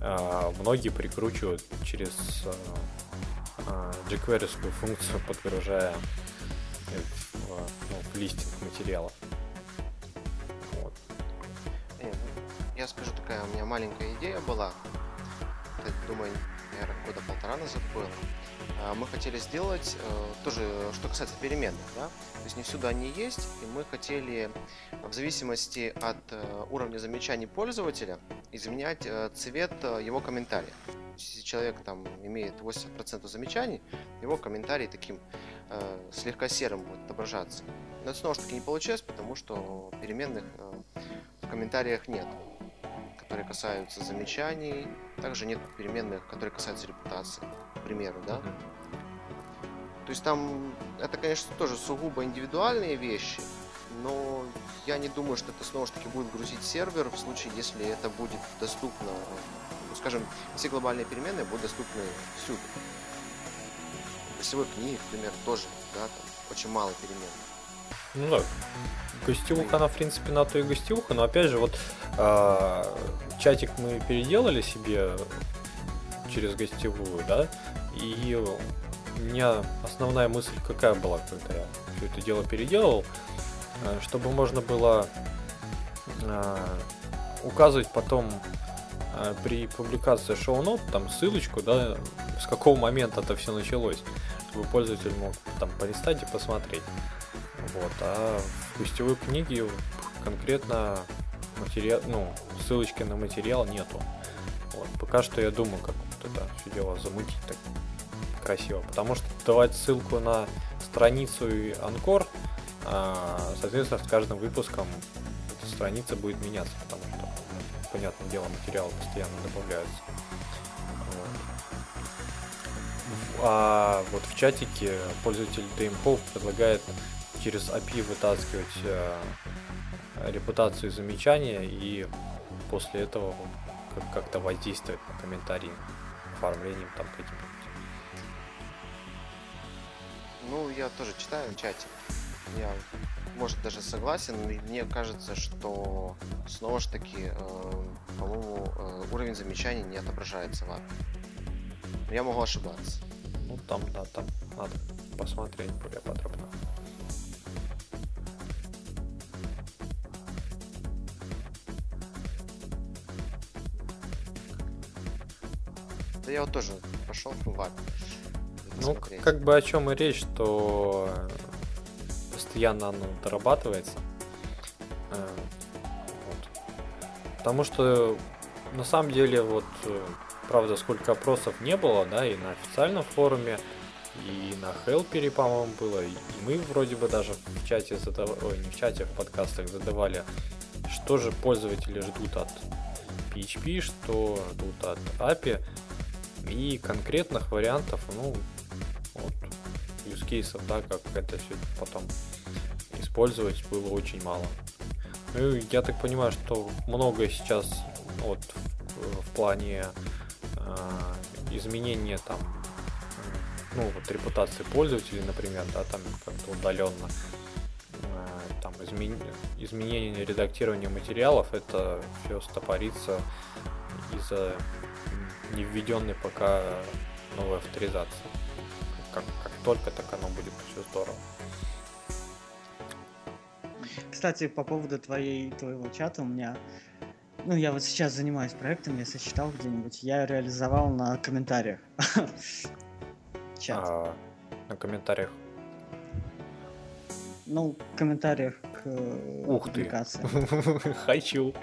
а, многие прикручивают через а, а, jQuery функцию, подгружая в, ну, в листинг материалов. я скажу, такая у меня маленькая идея была. Думаю, года полтора назад было. а, мы хотели сделать э, тоже, что касается переменных, да, то есть не всюду они есть, и мы хотели в зависимости от э, уровня замечаний пользователя изменять э, цвет его комментария. Если человек там имеет 80% замечаний, его комментарий таким слегка серым будет отображаться. Но это снова таки не получилось, потому что переменных в комментариях нет которые касаются замечаний, также нет переменных, которые касаются репутации, к примеру, да. То есть там это, конечно, тоже сугубо индивидуальные вещи, но я не думаю, что это снова же таки будет грузить сервер в случае, если это будет доступно, ну, скажем, все глобальные переменные будут доступны всюду. Гостевой книги, например, тоже, да, там очень мало переменных. Ну да, гостевуха, она, в принципе, на то и гостевуха, но опять же, вот э, чатик мы переделали себе через гостевую, да, и у меня основная мысль какая была, когда я все это дело переделал, э, чтобы можно было э, указывать потом э, при публикации шоу-нот, там ссылочку, да, с какого момента это все началось, чтобы пользователь мог там полистать и посмотреть. Вот, а в гостевой книге конкретно материал, ну, ссылочки на материал нету. Вот, пока что я думаю, как вот это все дело замутить так красиво. Потому что давать ссылку на страницу и анкор, соответственно, с каждым выпуском эта страница будет меняться, потому что, понятное дело, материалы постоянно добавляются. А вот в чатике пользователь DMPO предлагает через API вытаскивать э, репутацию замечания и после этого как-то воздействовать на комментарии оформлением там каким-то. Ну, я тоже читаю в чате. Я, может, даже согласен, но мне кажется, что снова же таки, э, по-моему, э, уровень замечаний не отображается в API. Я могу ошибаться. Ну, там, да, там надо посмотреть более подробно. Да я вот тоже пошел в API. Ну, как бы о чем и речь, что постоянно оно дорабатывается. Э, вот. Потому что на самом деле вот правда сколько опросов не было, да, и на официальном форуме, и на Хелпере, по-моему, было, и мы вроде бы даже в чате задавали, ой, не в чате, а в подкастах задавали, что же пользователи ждут от PHP, что ждут от API, и конкретных вариантов, ну, вот, use кейсов, да, как это все потом использовать было очень мало. Ну, я так понимаю, что многое сейчас вот в, в плане э, изменения там ну вот репутации пользователей, например, да, там как-то удаленно э, там измен... изменение редактирования материалов, это все стопорится из-за не введенной пока новой авторизации. Как, как только, так оно будет все здорово. Кстати, по поводу твоей, твоего чата у меня ну, я вот сейчас занимаюсь проектом, я сочетал где-нибудь, я реализовал на комментариях. Чат. А, на комментариях? Ну, в комментариях э, Ух ты. Хочу.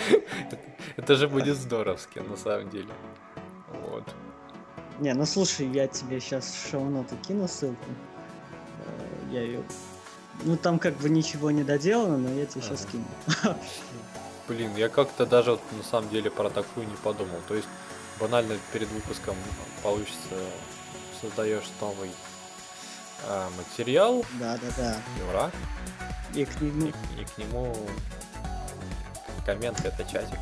Это же будет здоровски, на самом деле. Вот. Не, ну слушай, я тебе сейчас в шоу-ноты кину ссылку. Э, я ее... Ну там как бы ничего не доделано, но я тебе сейчас кину. Блин, я как-то даже на самом деле про такую не подумал. То есть банально перед выпуском получится создаешь новый материал. Да, да, да. И ура. И к нему. И, и к нему коммент это чатик.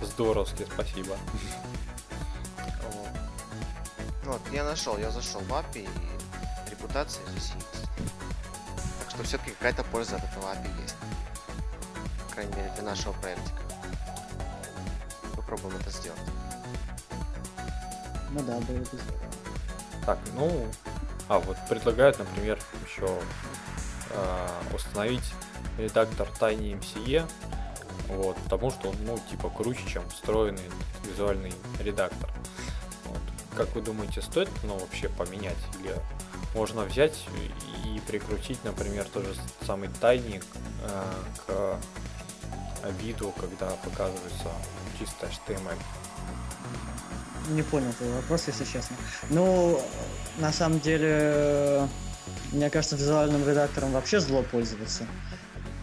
Здоровски, спасибо. Вот, я нашел, я зашел в API и репутация здесь есть. Так что все-таки какая-то польза от этого API есть. По крайней мере, для нашего проектика. Попробуем это сделать. Ну да, было бы здорово. Так, ну, а вот предлагают, например, еще э, установить редактор TinyMCE, вот, потому что он, ну, типа, круче, чем встроенный визуальный редактор. Вот. как вы думаете, стоит ну, вообще поменять? Или можно взять и прикрутить, например, тот же самый тайник э, к виду, когда показывается чисто HTML? Не понял твой вопрос, если честно. Ну, на самом деле, мне кажется, визуальным редактором вообще зло пользоваться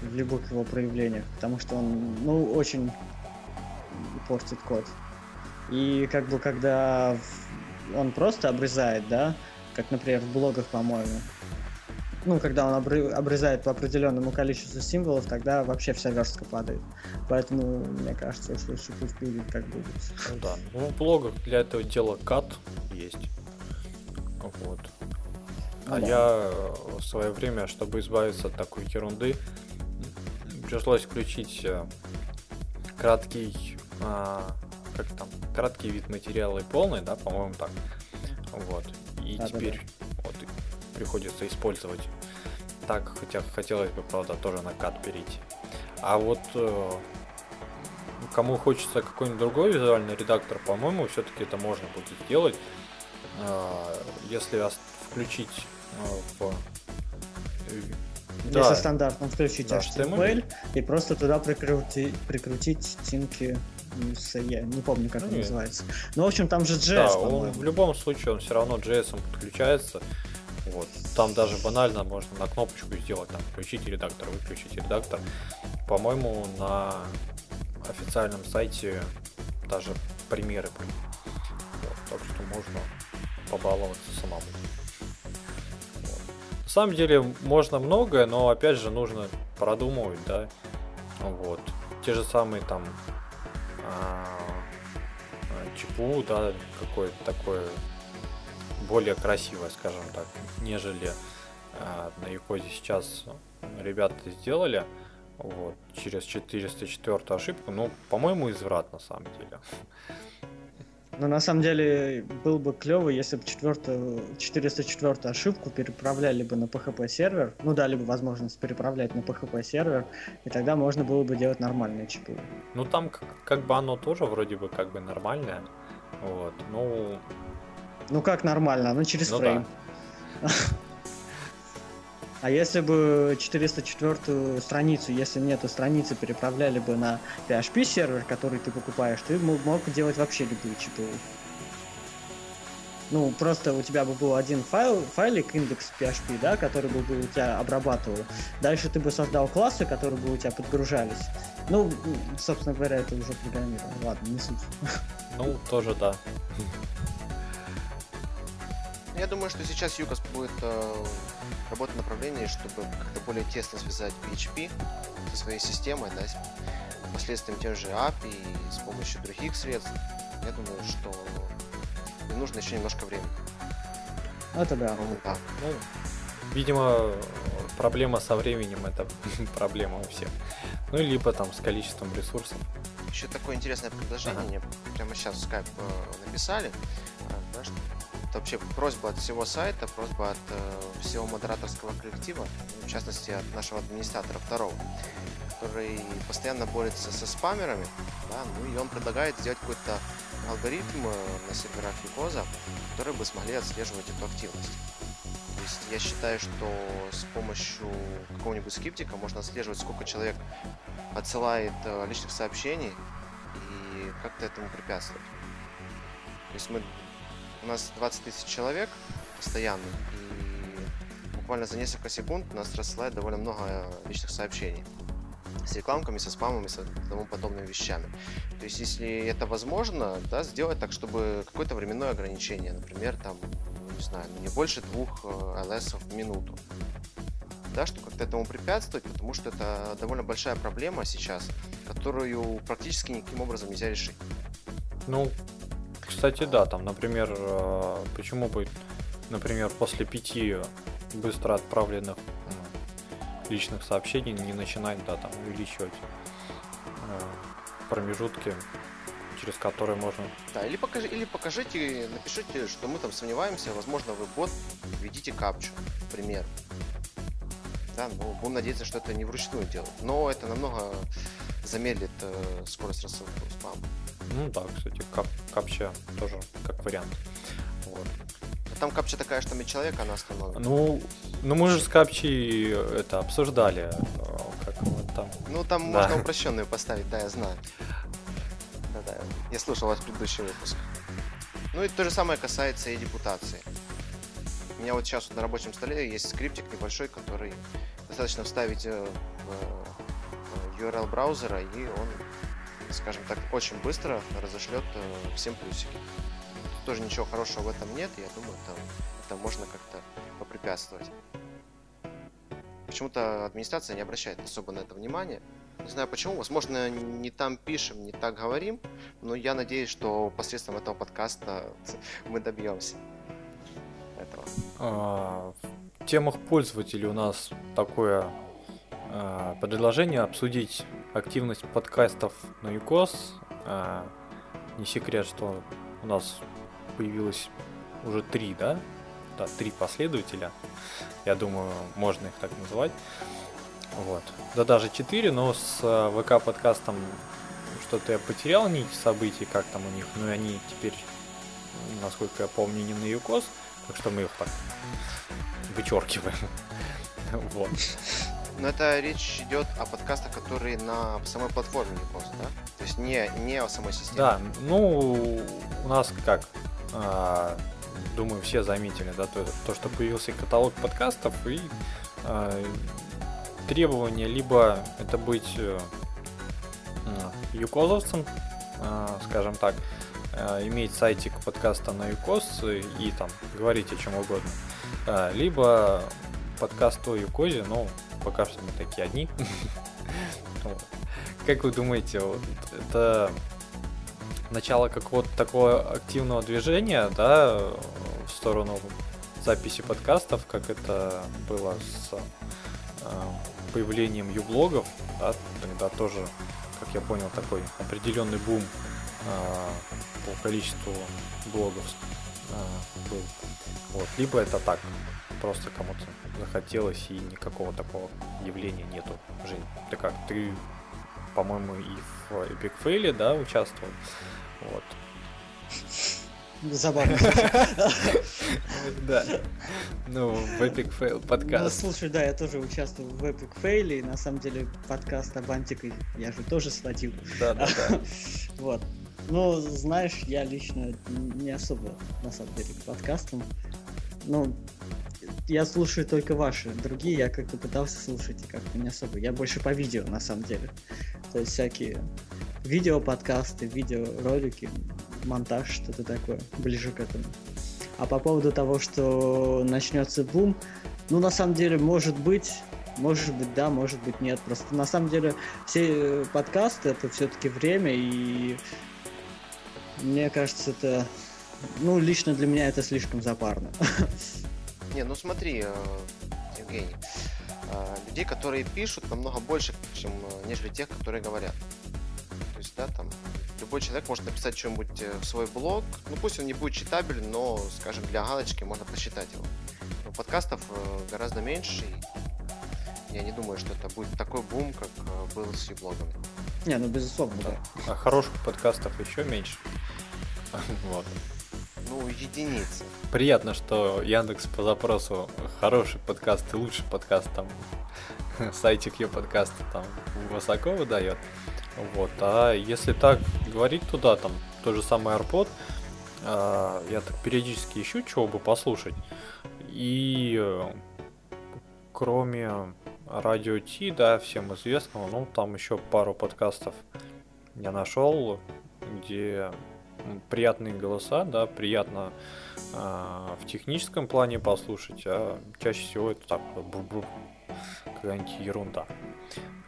в любых его проявлениях, потому что он, ну, очень портит код. И как бы когда он просто обрезает, да, как, например, в блогах, по-моему, ну, когда он обрезает по определенному количеству символов, тогда вообще вся верстка падает. Поэтому, мне кажется, если шипы впилить, как будет. Ну да. Ну, в блогах для этого дела кат есть. Вот. Ну, а да. я в свое время, чтобы избавиться от такой ерунды, пришлось включить э, краткий, а, как там, краткий вид материала и полный, да, по-моему, так. Вот. И да, теперь да, да. Приходится использовать так, хотя хотелось бы, правда, тоже на кат перейти. А вот э, кому хочется какой-нибудь другой визуальный редактор, по-моему, все-таки это можно будет сделать, э, если включить э, в да. Если стандартно включить да, HTML и просто туда прикрути, прикрутить тинки я не помню, как ну, он называется. Ну, в общем, там же JS, да, он, в любом случае он все равно JS подключается. Вот. Там даже банально можно на кнопочку сделать, там, включить редактор, выключить редактор. По-моему, на официальном сайте даже примеры были. Вот, так что можно побаловаться самому. Вот. На самом деле можно многое, но опять же нужно продумывать, да. Вот. Те же самые там а, ЧПУ, да, какое-то такое более красивое, скажем так, нежели а, на Якоде сейчас ребята сделали. Вот, через 404 ошибку, ну, по-моему, изврат на самом деле. Но на самом деле был бы клево, если бы 4, 404 ошибку переправляли бы на PHP сервер, ну дали бы возможность переправлять на PHP сервер, и тогда можно было бы делать нормальные чипы. Ну там как, как бы оно тоже вроде бы как бы нормальное, вот, ну... Ну как нормально, оно через ну, фрейм. Да. А если бы 404 страницу, если нету страницы, переправляли бы на PHP сервер, который ты покупаешь, ты мог делать вообще любые чипы. Ну, просто у тебя бы был один файл, файлик, индекс PHP, да, который бы, бы у тебя обрабатывал. Дальше ты бы создал классы, которые бы у тебя подгружались. Ну, собственно говоря, это уже программирование. Ладно, не суть. Ну, тоже да. Я думаю, что сейчас Юкос будет э, работать в направлении, чтобы как-то более тесно связать PHP со своей системой, да, последствием тех же API и с помощью других средств. Я думаю, что им нужно еще немножко времени. Это да. Ну, да. Ну, видимо, проблема со временем это проблема у всех. Ну, либо там с количеством ресурсов. Еще такое интересное предложение, ага. мне прямо сейчас в Skype э, написали, э, да, что вообще просьба от всего сайта, просьба от э, всего модераторского коллектива, в частности от нашего администратора второго, который постоянно борется со спамерами, да, ну и он предлагает сделать какой-то алгоритм э, на серверах Викоза, который бы смогли отслеживать эту активность. То есть я считаю, что с помощью какого-нибудь скриптика можно отслеживать, сколько человек отсылает э, личных сообщений и как-то этому препятствовать. То есть мы у нас 20 тысяч человек постоянно, и буквально за несколько секунд у нас рассылает довольно много личных сообщений с рекламками, со спамами, с тому подобными вещами. То есть, если это возможно, да, сделать так, чтобы какое-то временное ограничение, например, там, не знаю, не больше двух LS э, в минуту. Да, что как-то этому препятствовать, потому что это довольно большая проблема сейчас, которую практически никаким образом нельзя решить. Ну, кстати, да, там, например, э, почему бы, например, после пяти быстро отправленных личных сообщений не начинать, да, там, увеличивать э, промежутки, через которые можно... Да, или, покажи, или покажите, напишите, что мы там сомневаемся, возможно, вы бот, введите капчу, например. Да, ну, будем надеяться, что это не вручную делать. Но это намного замедлит э, скорость рассылки спама. Ну да, кстати, кап капча тоже как вариант. Там капча такая, что мы человека она остановит. Ну, ну мы же с капчей это обсуждали. Как вот там. Ну там да. можно упрощенную поставить, да, я знаю. Да-да, я слушал ваш предыдущий выпуск. Ну и то же самое касается и депутации. У меня вот сейчас вот на рабочем столе есть скриптик небольшой, который достаточно вставить э, в URL браузера, и он, скажем так, очень быстро разошлет э, всем плюсики. Тоже ничего хорошего в этом нет, я думаю, это, это можно как-то попрепятствовать. Почему-то администрация не обращает особо на это внимания. Не знаю почему, возможно, не там пишем, не так говорим, но я надеюсь, что посредством этого подкаста мы добьемся этого. А, в темах пользователей у нас такое а, предложение обсудить активность подкастов на UCOS. А, не секрет, что у нас появилось уже три, да? Да, три последователя. Я думаю, можно их так называть. Вот. Да даже четыре, но с ВК подкастом что-то я потерял нить событий, как там у них, но они теперь, насколько я помню, не на ЮКОС, так что мы их так вычеркиваем. Вот. Но это речь идет о подкастах, которые на самой платформе ЮКОС, да? То есть не, не о самой системе. Да, ну, у нас как, а, думаю, все заметили, да, то, то, что появился каталог подкастов и а, требования либо это быть э, юкозовцем, э, скажем так, э, иметь сайтик подкаста на юкоз и там говорить о чем угодно, либо подкаст о юкозе, но пока что мы такие одни. Как вы думаете, это начало какого-то такого активного движения, да, в сторону записи подкастов, как это было с появлением юблогов, да, тогда тоже, как я понял, такой определенный бум э, по количеству блогов э, был. Вот. Либо это так, просто кому-то захотелось и никакого такого явления нету. Жень, ты как, ты, по-моему, и в Epic Fail, да, участвовал? Вот. Забавно. Да. Ну, в Epic Fail подкаст. Ну, слушай, да, я тоже участвую в Epic Fail, и на самом деле подкаст об антикой я же тоже сводил. Да, да, да. Вот. Ну, знаешь, я лично не особо, на самом деле, к подкастам. Ну, я слушаю только ваши. Другие я как-то пытался слушать, и как-то не особо. Я больше по видео, на самом деле. То есть всякие видео-подкасты, видеоролики, монтаж, что-то такое, ближе к этому. А по поводу того, что начнется бум, ну, на самом деле, может быть, может быть, да, может быть, нет. Просто на самом деле все подкасты это все-таки время, и мне кажется, это, ну, лично для меня это слишком запарно. Не, ну смотри, э, Евгений, э, людей, которые пишут, намного больше, чем э, нежели тех, которые говорят. То есть, да, там любой человек может написать что-нибудь в свой блог. Ну пусть он не будет читабелен, но, скажем, для галочки можно прочитать его. Но подкастов гораздо меньше, и я не думаю, что это будет такой бум, как был с блогами. Не, ну безусловно, да. А хороших подкастов еще меньше. Вот. Ну, единицы. Приятно, что Яндекс по запросу хороший подкаст и лучший подкаст там сайтик ее подкаста там высоко выдает. Вот. А если так говорить туда, там, тот же самый AirPod, э, я так периодически ищу, чего бы послушать. И кроме радио Ти, да, всем известного, ну, там еще пару подкастов я нашел, где приятные голоса, да, приятно э, в техническом плане послушать, а чаще всего это так, какая-нибудь ерунда.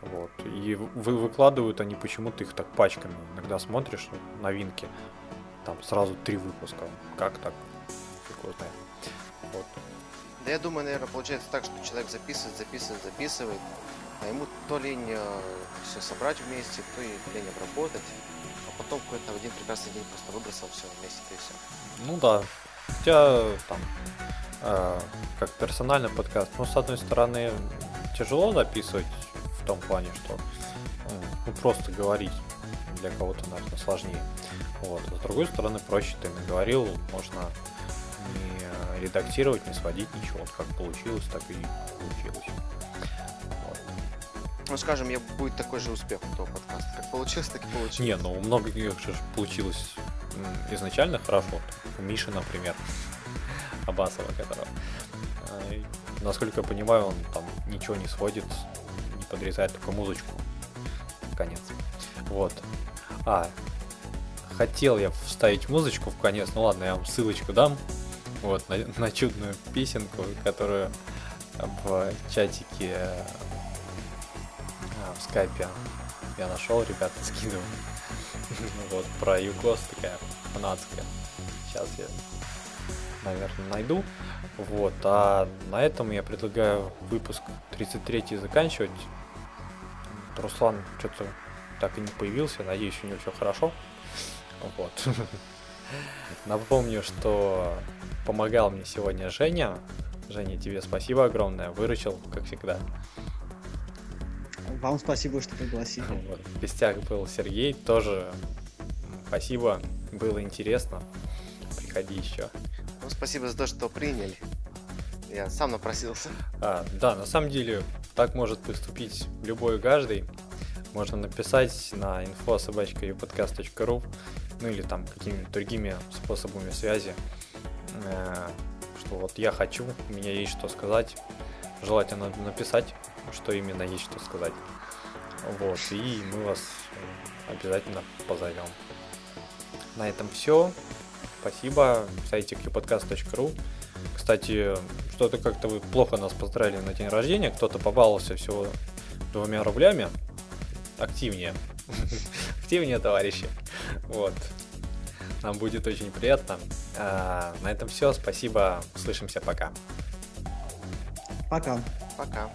Вот. И вы, выкладывают они почему-то их так пачками. Иногда смотришь новинки, там сразу три выпуска. Как так? Фиг знает. Вот. Да я думаю, наверное, получается так, что человек записывает, записывает, записывает, а ему то лень э, все собрать вместе, то и лень обработать, потом какой-то один прекрасный день просто выбросил все вместе и все. Ну да. Хотя там э, как персональный подкаст, ну, с одной стороны, тяжело записывать том плане, что ну, просто говорить для кого-то, наверное, сложнее. Вот. С другой стороны, проще ты наговорил, можно не редактировать, не сводить ничего. Вот как получилось, так и получилось. Ну, скажем, я будет такой же успех у этого подкаста. Как получилось, так и получилось. Не, ну у многих же получилось изначально хорошо. У Миши, например, Абасова, которого. А, насколько я понимаю, он там ничего не сводит, не подрезает только музычку. Конец. Вот. А, хотел я вставить музычку в конец, ну ладно, я вам ссылочку дам. Вот, на, на чудную песенку, которую в чатике а, в скайпе я нашел, ребята, скидываю. Вот, про Югос такая фанатская. Сейчас я, наверное, найду. Вот, а на этом я предлагаю выпуск 33 заканчивать. Руслан что-то так и не появился, надеюсь, у него все хорошо. Вот. Напомню, что помогал мне сегодня Женя. Женя, тебе спасибо огромное, выручил, как всегда. Вам спасибо, что пригласили. Вот. В гостях был Сергей, тоже спасибо, было интересно. Приходи еще. Ну, спасибо за то, что приняли. Я сам напросился. А, да, на самом деле так может поступить любой каждый. Можно написать на info.sobachka.podcast.ru ну или там какими-то другими способами связи, э, что вот я хочу, у меня есть что сказать, желательно написать, что именно есть что сказать. Вот, и мы вас обязательно позовем. На этом все. Спасибо. Сайте qpodcast.ru. Кстати, что-то как-то вы плохо нас поздравили на день рождения. Кто-то побаловался всего двумя рублями. Активнее. Активнее, товарищи. Вот. Нам будет очень приятно. А, на этом все. Спасибо. Слышимся. Пока. Пока. Пока.